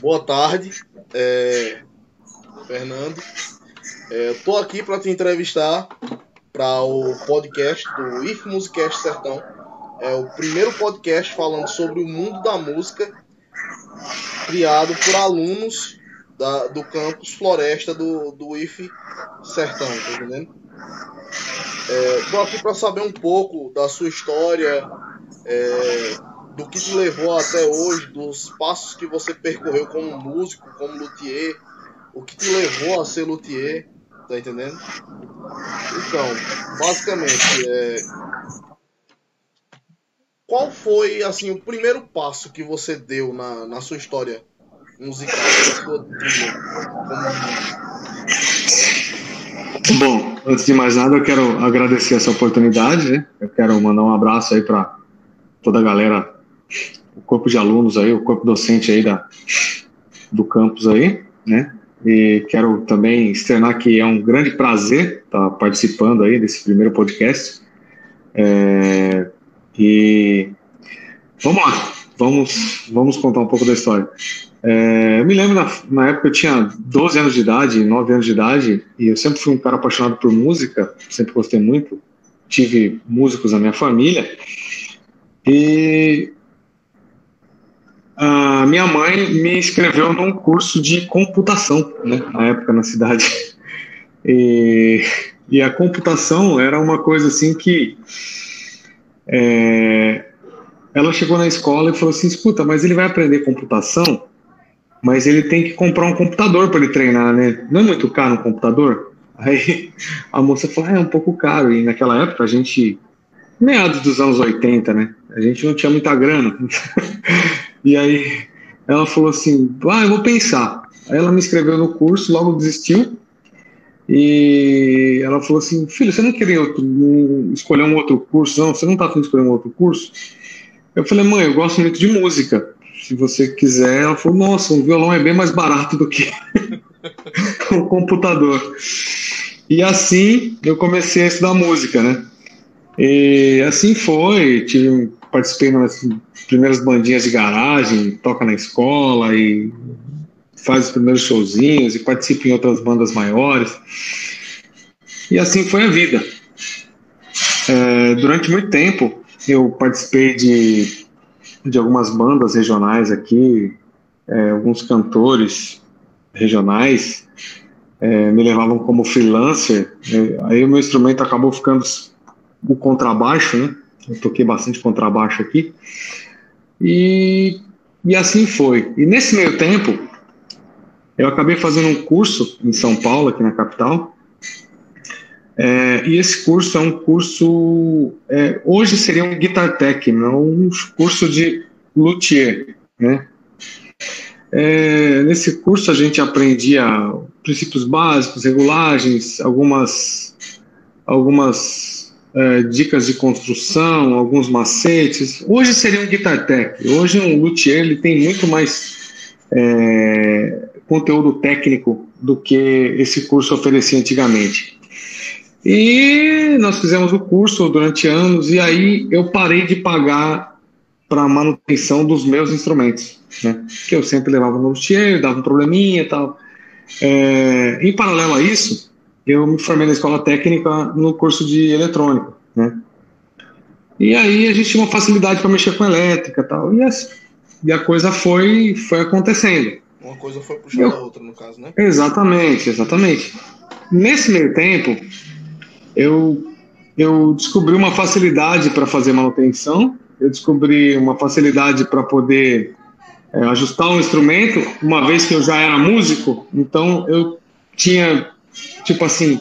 boa tarde, é, Fernando. É, aqui para te entrevistar para o podcast do If Musicast Sertão. É o primeiro podcast falando sobre o mundo da música, criado por alunos da, do campus Floresta do, do IF Sertão, tá entendendo? É, aqui para saber um pouco da sua história, é, do que te levou até hoje, dos passos que você percorreu como músico, como luthier, o que te levou a ser luthier, tá entendendo? Então, basicamente, é... qual foi assim o primeiro passo que você deu na, na sua história musical, na sua trilha como Bom, antes de mais nada, eu quero agradecer essa oportunidade. Né? Eu quero mandar um abraço aí para toda a galera o corpo de alunos aí, o corpo docente aí da, do campus aí, né? E quero também externar que é um grande prazer estar participando aí desse primeiro podcast. É, e vamos lá, vamos, vamos contar um pouco da história. É, eu me lembro na, na época eu tinha 12 anos de idade, 9 anos de idade, e eu sempre fui um cara apaixonado por música, sempre gostei muito. Tive músicos na minha família. E a minha mãe me inscreveu num curso de computação, né, na época na cidade. E, e a computação era uma coisa assim que é, ela chegou na escola e falou assim: escuta, mas ele vai aprender computação, mas ele tem que comprar um computador para ele treinar, né? Não é muito caro um computador? Aí a moça falou: ah, é um pouco caro. E naquela época a gente, meados dos anos 80, né? A gente não tinha muita grana. E aí ela falou assim: Ah, eu vou pensar. Aí ela me inscreveu no curso, logo desistiu. E ela falou assim: Filho, você não queria outro, escolher um outro curso? Não, você não está afim de escolher um outro curso? Eu falei: Mãe, eu gosto muito de música. Se você quiser. Ela falou: Nossa, um violão é bem mais barato do que o computador. E assim eu comecei a estudar música, né? E assim foi. Tive participei nas primeiras bandinhas de garagem, toca na escola e faz os primeiros showzinhos e participa em outras bandas maiores. E assim foi a vida. É, durante muito tempo eu participei de, de algumas bandas regionais aqui, é, alguns cantores regionais é, me levavam como freelancer. É, aí o meu instrumento acabou ficando o contrabaixo, né? Eu toquei bastante contrabaixo aqui. E, e assim foi. E nesse meio tempo, eu acabei fazendo um curso em São Paulo, aqui na capital. É, e esse curso é um curso. É, hoje seria um Guitar Tech, não um curso de luthier. Né? É, nesse curso a gente aprendia princípios básicos, regulagens, algumas, algumas é, dicas de construção, alguns macetes. Hoje seria um guitar tech. Hoje um luthier ele tem muito mais é, conteúdo técnico do que esse curso oferecia antigamente. E nós fizemos o curso durante anos e aí eu parei de pagar para manutenção dos meus instrumentos, né? Que eu sempre levava no luthier, dava um probleminha e tal. É, em paralelo a isso, eu me formei na escola técnica no curso de eletrônica, né? E aí a gente tinha uma facilidade para mexer com elétrica tal, e, assim, e a coisa foi, foi acontecendo. Uma coisa foi puxando eu, a outra, no caso, né? Exatamente, exatamente. Nesse meio tempo, eu, eu descobri uma facilidade para fazer manutenção, eu descobri uma facilidade para poder é, ajustar um instrumento, uma vez que eu já era músico, então eu tinha tipo assim,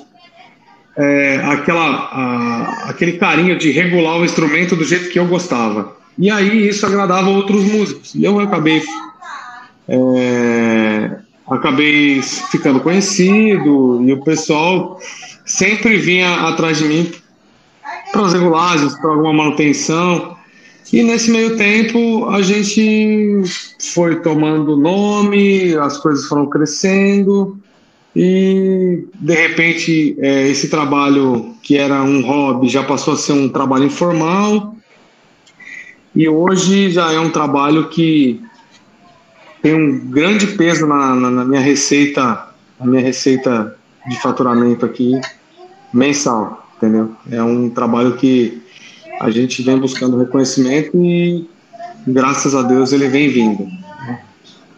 é, aquela, a, aquele carinho de regular o instrumento do jeito que eu gostava. E aí isso agradava outros músicos. E eu acabei é, acabei ficando conhecido e o pessoal sempre vinha atrás de mim para as regulagens, para alguma manutenção. E nesse meio tempo a gente foi tomando nome, as coisas foram crescendo e de repente é, esse trabalho que era um hobby já passou a ser um trabalho informal e hoje já é um trabalho que tem um grande peso na, na, na minha receita, na minha receita de faturamento aqui mensal, entendeu? É um trabalho que a gente vem buscando reconhecimento e graças a Deus ele vem vindo.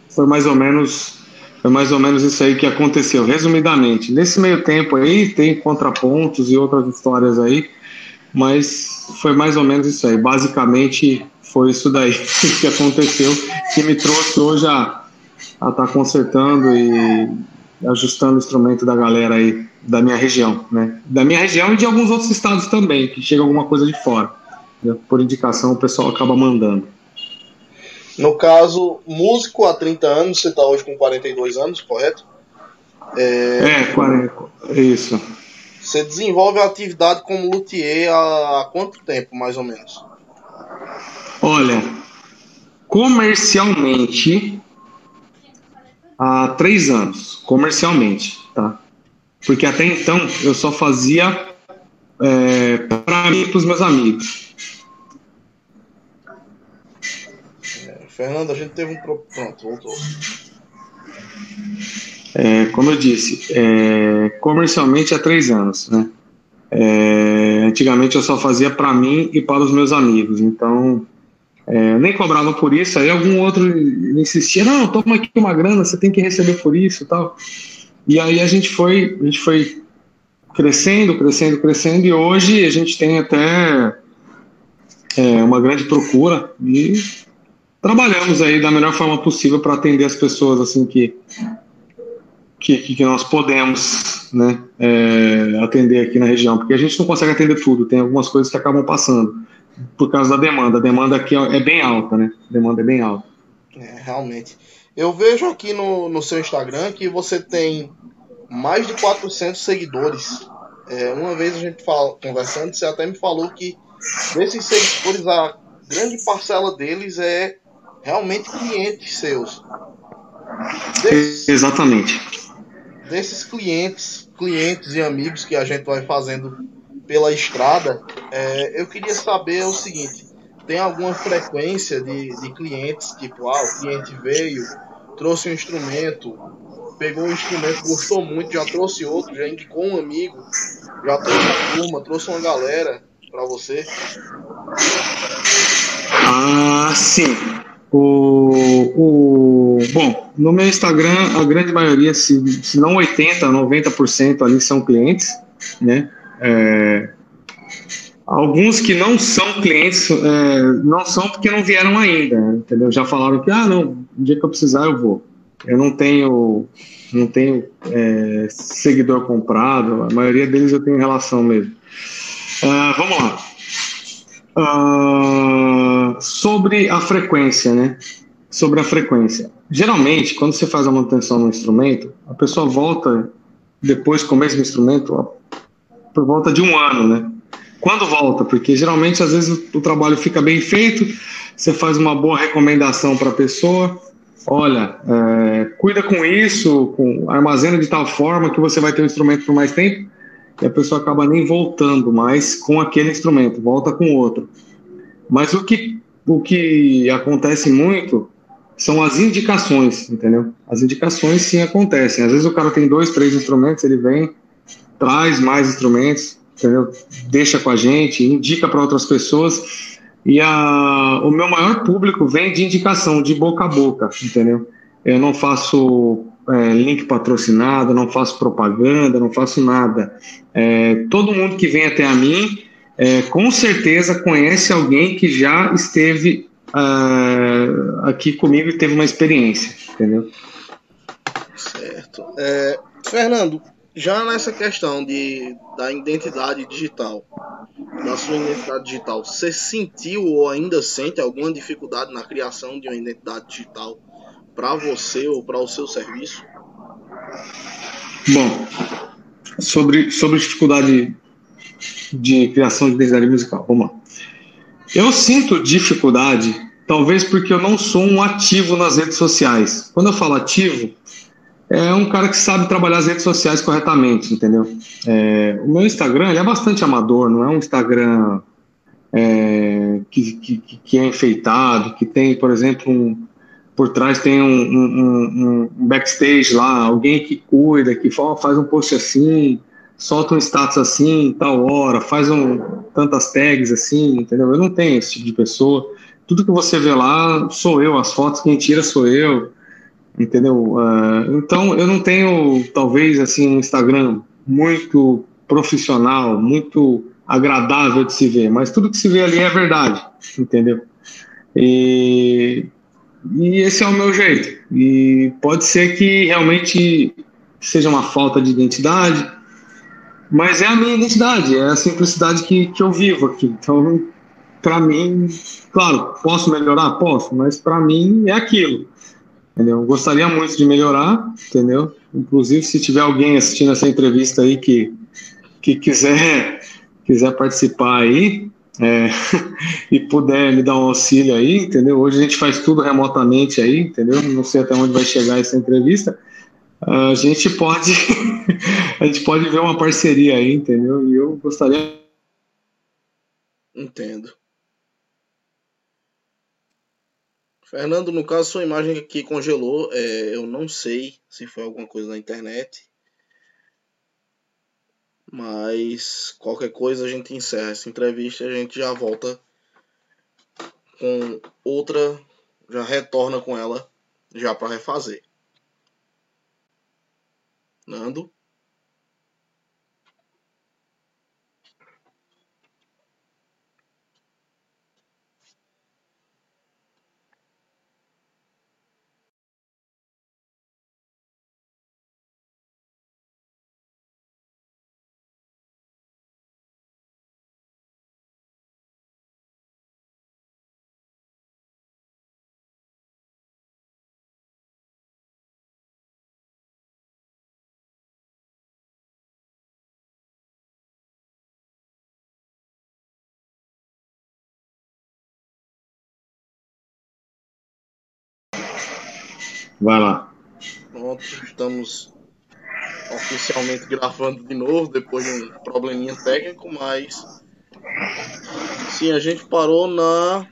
Foi mais ou menos foi mais ou menos isso aí que aconteceu, resumidamente. Nesse meio tempo aí tem contrapontos e outras histórias aí, mas foi mais ou menos isso aí. Basicamente foi isso daí que aconteceu, que me trouxe hoje a estar tá consertando e ajustando o instrumento da galera aí da minha região, né? Da minha região e de alguns outros estados também, que chega alguma coisa de fora. Por indicação, o pessoal acaba mandando. No caso, músico há 30 anos, você está hoje com 42 anos, correto? É, é 40, é isso. Você desenvolve a atividade como luthier há, há quanto tempo, mais ou menos? Olha, comercialmente, há três anos, comercialmente, tá? Porque até então eu só fazia é, para mim e para os meus amigos. É, Fernando, a gente teve um pronto, voltou. É, como eu disse, é, comercialmente há três anos, né? É, antigamente eu só fazia para mim e para os meus amigos, então é, nem cobrava por isso. Aí algum outro insistia: não, toma aqui uma grana, você tem que receber por isso, tal. E aí a gente foi, a gente foi crescendo, crescendo, crescendo e hoje a gente tem até é, uma grande procura e trabalhamos aí da melhor forma possível para atender as pessoas assim que que, que nós podemos né, é, atender aqui na região, porque a gente não consegue atender tudo, tem algumas coisas que acabam passando por causa da demanda. A demanda aqui é bem alta, né? A demanda é bem alta. É, realmente. Eu vejo aqui no, no seu Instagram que você tem mais de 400 seguidores. É, uma vez a gente fala, conversando, você até me falou que desses seguidores, a grande parcela deles é realmente clientes seus. Desses, Exatamente desses clientes, clientes e amigos que a gente vai fazendo pela estrada, é, eu queria saber o seguinte: tem alguma frequência de, de clientes, tipo, ah, o cliente veio, trouxe um instrumento, pegou um instrumento, gostou muito, já trouxe outro, já indicou um amigo, já trouxe uma turma, trouxe uma galera para você? Ah, sim. O, o, bom, no meu Instagram, a grande maioria, se, se não 80%, 90% ali são clientes, né? É, alguns que não são clientes, é, não são porque não vieram ainda, entendeu? Já falaram que, ah, não, um dia que eu precisar eu vou. Eu não tenho, não tenho é, seguidor comprado, a maioria deles eu tenho relação mesmo. Uh, vamos lá. Uh, sobre a frequência, né? Sobre a frequência. Geralmente, quando você faz a manutenção no instrumento, a pessoa volta depois com o mesmo instrumento por volta de um ano, né? Quando volta? Porque geralmente, às vezes, o, o trabalho fica bem feito, você faz uma boa recomendação para a pessoa, olha, é, cuida com isso, com, armazena de tal forma que você vai ter o instrumento por mais tempo e a pessoa acaba nem voltando mais com aquele instrumento, volta com outro. Mas o que, o que acontece muito são as indicações, entendeu? As indicações sim acontecem. Às vezes o cara tem dois, três instrumentos, ele vem, traz mais instrumentos, entendeu? Deixa com a gente, indica para outras pessoas. E a, o meu maior público vem de indicação, de boca a boca, entendeu? Eu não faço é, link patrocinado, não faço propaganda, não faço nada. É, todo mundo que vem até a mim, é, com certeza conhece alguém que já esteve uh, aqui comigo e teve uma experiência, entendeu? Certo. É, Fernando, já nessa questão de, da identidade digital, da sua identidade digital, você sentiu ou ainda sente alguma dificuldade na criação de uma identidade digital para você ou para o seu serviço? Bom, sobre, sobre dificuldade de criação de identidade musical, vamos lá. Eu sinto dificuldade, talvez porque eu não sou um ativo nas redes sociais. Quando eu falo ativo, é um cara que sabe trabalhar as redes sociais corretamente, entendeu? É, o meu Instagram é bastante amador, não é um Instagram é, que, que, que é enfeitado, que tem, por exemplo, um, por trás tem um, um, um, backstage lá, alguém que cuida, que faz um post assim, solta um status assim, tal hora, faz um, tantas tags assim, entendeu? Eu não tenho esse tipo de pessoa. Tudo que você vê lá sou eu, as fotos quem tira sou eu, entendeu? Uh, então eu não tenho, talvez, assim, um Instagram muito profissional, muito agradável de se ver, mas tudo que se vê ali é verdade, entendeu? E, e esse é o meu jeito. E pode ser que realmente seja uma falta de identidade, mas é a minha identidade, é a simplicidade que, que eu vivo aqui. Então, para mim, claro, posso melhorar? Posso, mas para mim é aquilo. Entendeu? Gostaria muito de melhorar, entendeu? Inclusive, se tiver alguém assistindo essa entrevista aí que, que quiser quiser participar aí é, e puder me dar um auxílio aí, entendeu? Hoje a gente faz tudo remotamente aí, entendeu? Não sei até onde vai chegar essa entrevista. A gente pode a gente pode ver uma parceria aí, entendeu? E eu gostaria. Entendo. Fernando, no caso, sua imagem aqui congelou. É, eu não sei se foi alguma coisa na internet. Mas qualquer coisa a gente encerra essa entrevista e a gente já volta com outra, já retorna com ela já para refazer. Nando? Vai lá. Pronto, estamos oficialmente gravando de novo depois de um probleminha técnico, mas sim, a gente parou na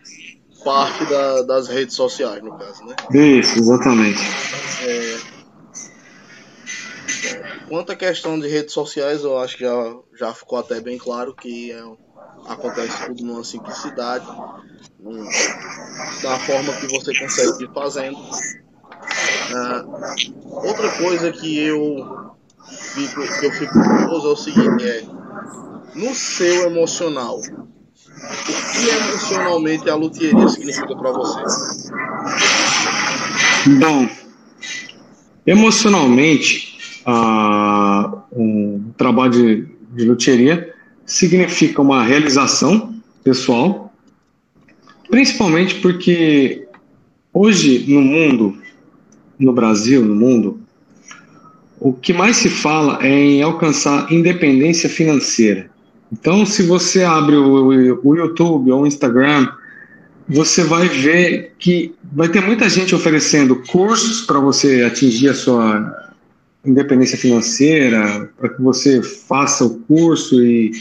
parte da, das redes sociais, no caso, né? Isso, exatamente. É... Quanto à questão de redes sociais, eu acho que já, já ficou até bem claro que é, acontece tudo numa simplicidade, num, da forma que você consegue ir fazendo Uh, outra coisa que eu fico, que eu fico curioso é o seguinte, é no seu emocional, o que emocionalmente a luthieria significa para você? Bom, emocionalmente, uh, um trabalho de, de luthieria significa uma realização pessoal, principalmente porque hoje no mundo no Brasil, no mundo, o que mais se fala é em alcançar independência financeira. Então, se você abre o, o YouTube ou o Instagram, você vai ver que vai ter muita gente oferecendo cursos para você atingir a sua independência financeira, para que você faça o curso e,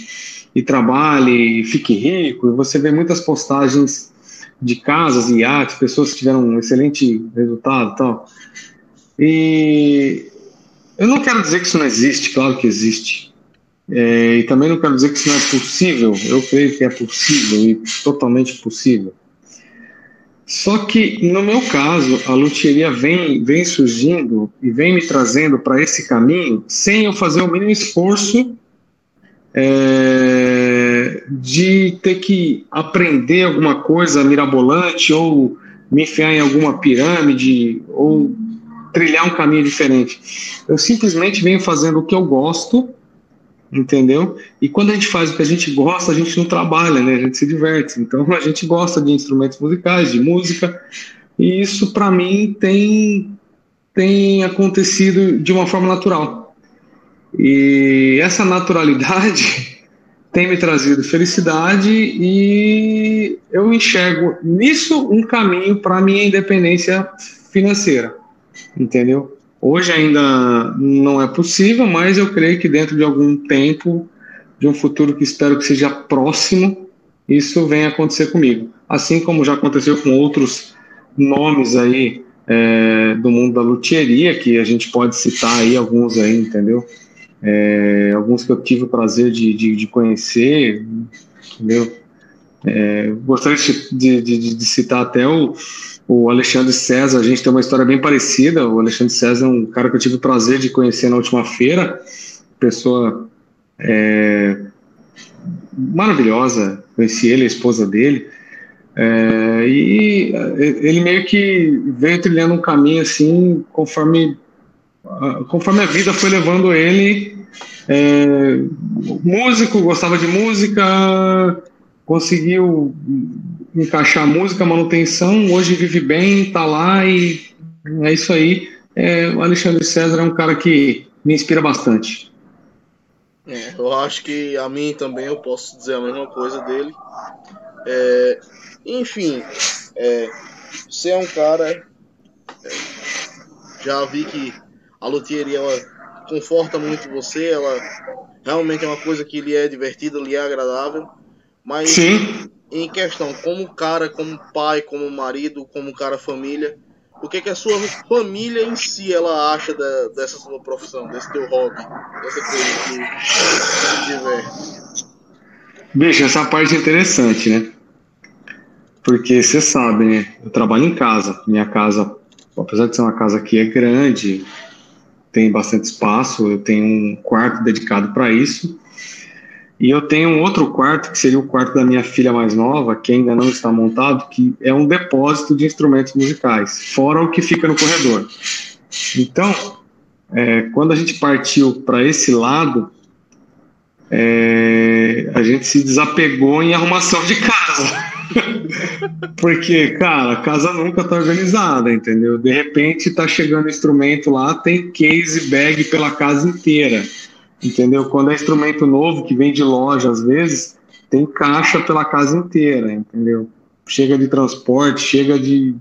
e trabalhe e fique rico. E você vê muitas postagens de casas e iates, pessoas que tiveram um excelente resultado e tal. E eu não quero dizer que isso não existe, claro que existe. É, e também não quero dizer que isso não é possível. Eu creio que é possível e totalmente possível. Só que, no meu caso, a luthieria vem, vem surgindo e vem me trazendo para esse caminho sem eu fazer o mínimo esforço é, de ter que aprender alguma coisa mirabolante ou me enfiar em alguma pirâmide ou trilhar um caminho diferente. Eu simplesmente venho fazendo o que eu gosto, entendeu? E quando a gente faz o que a gente gosta, a gente não trabalha, né? A gente se diverte. Então a gente gosta de instrumentos musicais, de música, e isso para mim tem tem acontecido de uma forma natural. E essa naturalidade tem me trazido felicidade e eu enxergo nisso um caminho para minha independência financeira entendeu? Hoje ainda não é possível, mas eu creio que dentro de algum tempo, de um futuro que espero que seja próximo, isso venha acontecer comigo. Assim como já aconteceu com outros nomes aí é, do mundo da luthieria, que a gente pode citar aí alguns aí, entendeu? É, alguns que eu tive o prazer de, de, de conhecer, entendeu? É, gostaria de, de, de, citar até o, o Alexandre César, a gente tem uma história bem parecida. O Alexandre César é um cara que eu tive o prazer de conhecer na última feira, pessoa é, maravilhosa, conheci ele, a esposa dele. É, e ele meio que veio trilhando um caminho assim, conforme, conforme a vida foi levando ele. É, músico, gostava de música, conseguiu encaixar música, manutenção, hoje vive bem, tá lá e é isso aí. É, o Alexandre César é um cara que me inspira bastante. É, eu acho que a mim também eu posso dizer a mesma coisa dele. É, enfim, é, você é um cara. É, já vi que a luthieria ela conforta muito você, ela realmente é uma coisa que lhe é divertida, lhe é agradável. Mas Sim. em questão, como cara, como pai, como marido, como cara família, o que, que a sua família em si ela acha da, dessa sua profissão, desse teu hobby, dessa coisa que, te diverte? Bicho, essa parte é interessante, né? Porque você sabe, né? Eu trabalho em casa. Minha casa, apesar de ser uma casa que é grande, tem bastante espaço, eu tenho um quarto dedicado para isso. E eu tenho um outro quarto, que seria o quarto da minha filha mais nova, que ainda não está montado, que é um depósito de instrumentos musicais, fora o que fica no corredor. Então, é, quando a gente partiu para esse lado, é, a gente se desapegou em arrumação de casa. Porque, cara, a casa nunca tá organizada, entendeu? De repente tá chegando instrumento lá, tem case bag pela casa inteira, entendeu? Quando é instrumento novo que vem de loja, às vezes, tem caixa pela casa inteira, entendeu? Chega de transporte, chega de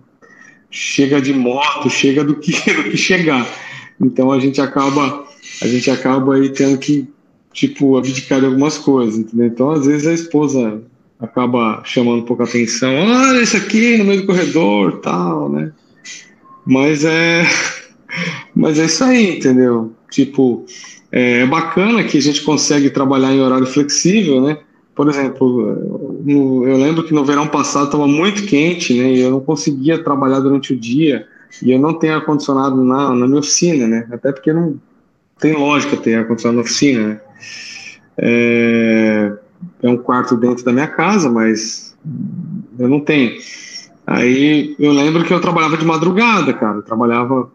chega de moto, chega do que do que chegar. Então a gente acaba a gente acaba aí tendo que tipo abdicar de algumas coisas, entendeu? Então às vezes a esposa acaba chamando um atenção. Olha isso aqui no meio do corredor, tal, né? Mas é, mas é isso aí, entendeu? Tipo, é, é bacana que a gente consegue trabalhar em horário flexível, né? Por exemplo, eu lembro que no verão passado estava muito quente, né? E eu não conseguia trabalhar durante o dia. E eu não tenho ar-condicionado na, na minha oficina, né? Até porque não tem lógica ter ar-condicionado na oficina, né? É, é um quarto dentro da minha casa, mas eu não tenho. Aí eu lembro que eu trabalhava de madrugada, cara. Eu trabalhava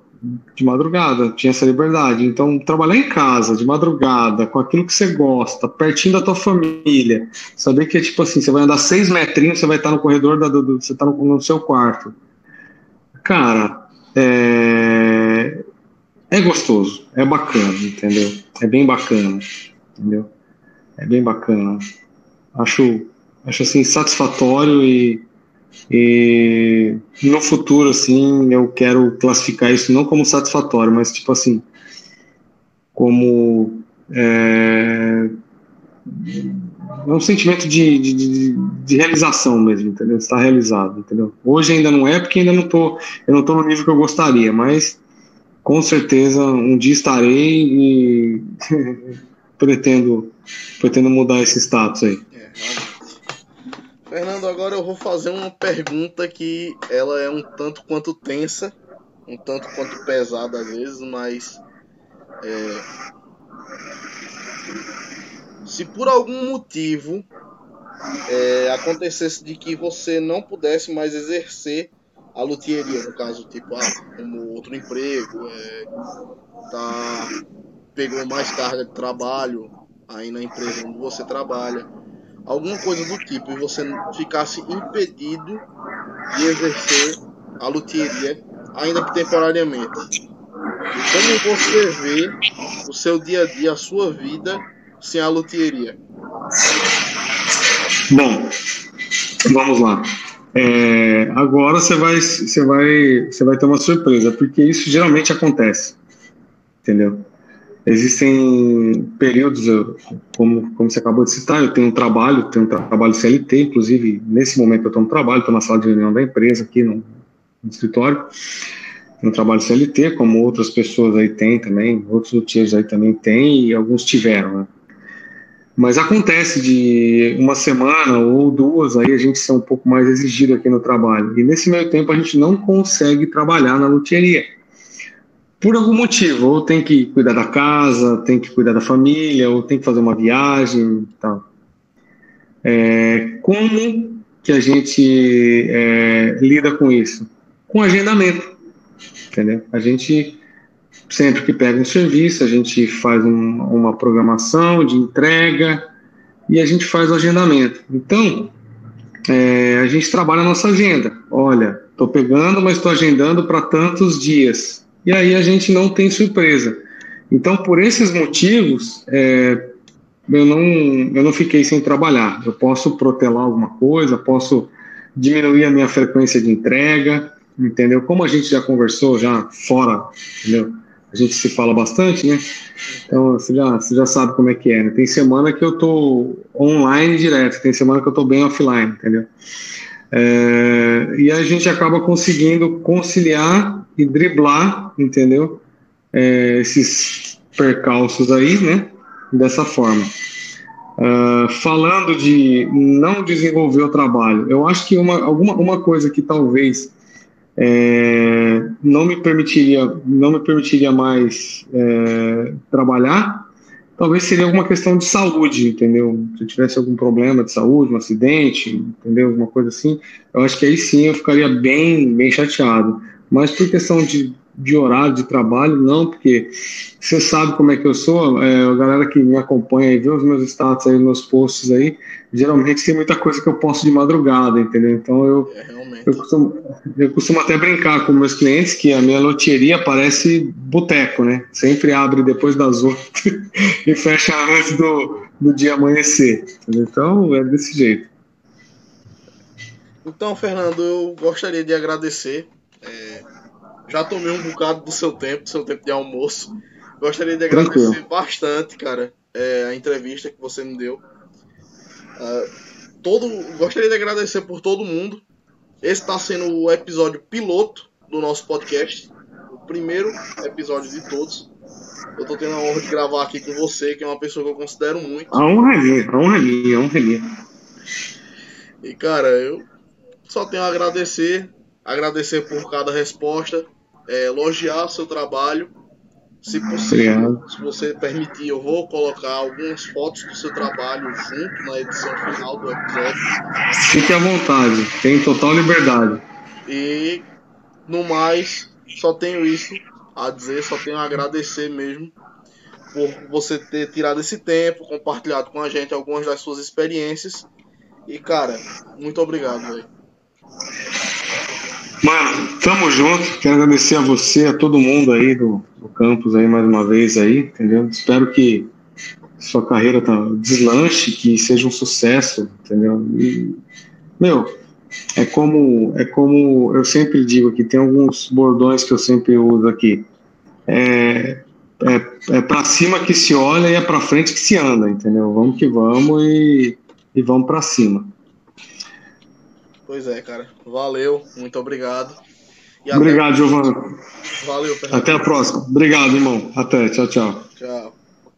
de madrugada, tinha essa liberdade. Então, trabalhar em casa, de madrugada, com aquilo que você gosta, pertinho da tua família, saber que, tipo assim, você vai andar seis metrinhos, você vai estar no corredor, da, do, você está no, no, seu quarto. Cara, é, é gostoso, é bacana, entendeu? É bem bacana, entendeu? É bem bacana. Acho, acho assim, satisfatório e, e no futuro, assim, eu quero classificar isso não como satisfatório, mas tipo assim, como é, é um sentimento de, de, de, de, realização mesmo, entendeu? Está realizado, entendeu? Hoje ainda não é, porque ainda não tô, eu não estou no nível que eu gostaria, mas com certeza um dia estarei e pretendo, pretendo mudar esse status aí. É, Fernando, agora eu vou fazer uma pergunta que ela é um tanto quanto tensa, um tanto quanto pesada às vezes, mas é, se por algum motivo é, acontecesse de que você não pudesse mais exercer a luthieria, no caso, tipo, ah, como outro emprego, é, tá pegou mais carga de trabalho aí na empresa onde você trabalha, alguma coisa do tipo, e você ficasse impedido de exercer a luthieria, ainda que temporariamente. E como você vê o seu dia a dia, a sua vida sem a luthieria? Bom, vamos lá. É, agora você vai, você vai, você vai ter uma surpresa, porque isso geralmente acontece, entendeu? Existem períodos, como, como você acabou de citar, eu tenho um trabalho, tenho um trabalho CLT, inclusive nesse momento eu estou no trabalho, estou na sala de reunião da empresa aqui no, no escritório, no trabalho CLT, como outras pessoas aí têm também, outros luthiers aí também têm e alguns tiveram, né? Mas acontece de uma semana ou duas aí a gente ser um pouco mais exigido aqui no trabalho. E nesse meio tempo a gente não consegue trabalhar na luthieria. Por algum motivo, ou tem que cuidar da casa, tem que cuidar da família, ou tem que fazer uma viagem e tal. É, como que a gente é, lida com isso? Com agendamento, entendeu? A gente sempre que pega um serviço, a gente faz um, uma programação de entrega e a gente faz o agendamento. Então, é, a gente trabalha a nossa agenda. Olha, estou pegando, mas estou agendando para tantos dias. E aí a gente não tem surpresa. Então, por esses motivos, é, eu, não, eu não fiquei sem trabalhar. Eu posso protelar alguma coisa, posso diminuir a minha frequência de entrega, entendeu? Como a gente já conversou já fora, entendeu? a gente se fala bastante, né? Então você já, você já sabe como é que é. Né? Tem semana que eu tô online direto, tem semana que eu tô bem offline, entendeu? É, e a gente acaba conseguindo conciliar e driblar, entendeu? É, esses percalços aí, né? Dessa forma. Uh, falando de não desenvolver o trabalho, eu acho que uma, alguma uma coisa que talvez é, não me permitiria não me permitiria mais é, trabalhar talvez seria alguma questão de saúde entendeu? Se eu tivesse algum problema de saúde um acidente entendeu? Alguma coisa assim eu acho que aí sim eu ficaria bem bem chateado. Mas por questão de de horário de trabalho, não, porque você sabe como é que eu sou, é, a galera que me acompanha e vê os meus status aí, meus posts aí, geralmente tem muita coisa que eu posto de madrugada, entendeu? Então eu, é, eu, costumo, eu costumo até brincar com meus clientes que a minha loteria parece boteco, né? Sempre abre depois das oito e fecha antes do, do dia amanhecer. Entendeu? Então é desse jeito. Então, Fernando, eu gostaria de agradecer. É já tomei um bocado do seu tempo, do seu tempo de almoço. Gostaria de agradecer Tranquilo. bastante, cara, é, a entrevista que você me deu. Uh, todo, gostaria de agradecer por todo mundo. Esse está sendo o episódio piloto do nosso podcast. O primeiro episódio de todos. Eu tô tendo a honra de gravar aqui com você, que é uma pessoa que eu considero muito. A honra é minha, a honra é minha, a honra é minha. E cara, eu só tenho a agradecer. Agradecer por cada resposta é, elogiar o seu trabalho. Se possível, se você permitir, eu vou colocar algumas fotos do seu trabalho junto na edição final do episódio. Fique à vontade, tem total liberdade. E no mais, só tenho isso a dizer, só tenho a agradecer mesmo por você ter tirado esse tempo, compartilhado com a gente algumas das suas experiências. E cara, muito obrigado, velho. Mano, tamo junto. Quero agradecer a você, a todo mundo aí do, do campus aí mais uma vez aí, entendeu? Espero que sua carreira tá, deslanche, que seja um sucesso, entendeu? E, meu, é como, é como eu sempre digo aqui, tem alguns bordões que eu sempre uso aqui. É, é, é para cima que se olha e é para frente que se anda, entendeu? Vamos que vamos e, e vamos para cima. Pois é, cara. Valeu, muito obrigado. E obrigado, Giovanni. Valeu, Até a próxima. Obrigado, irmão. Até. Tchau, tchau. Tchau.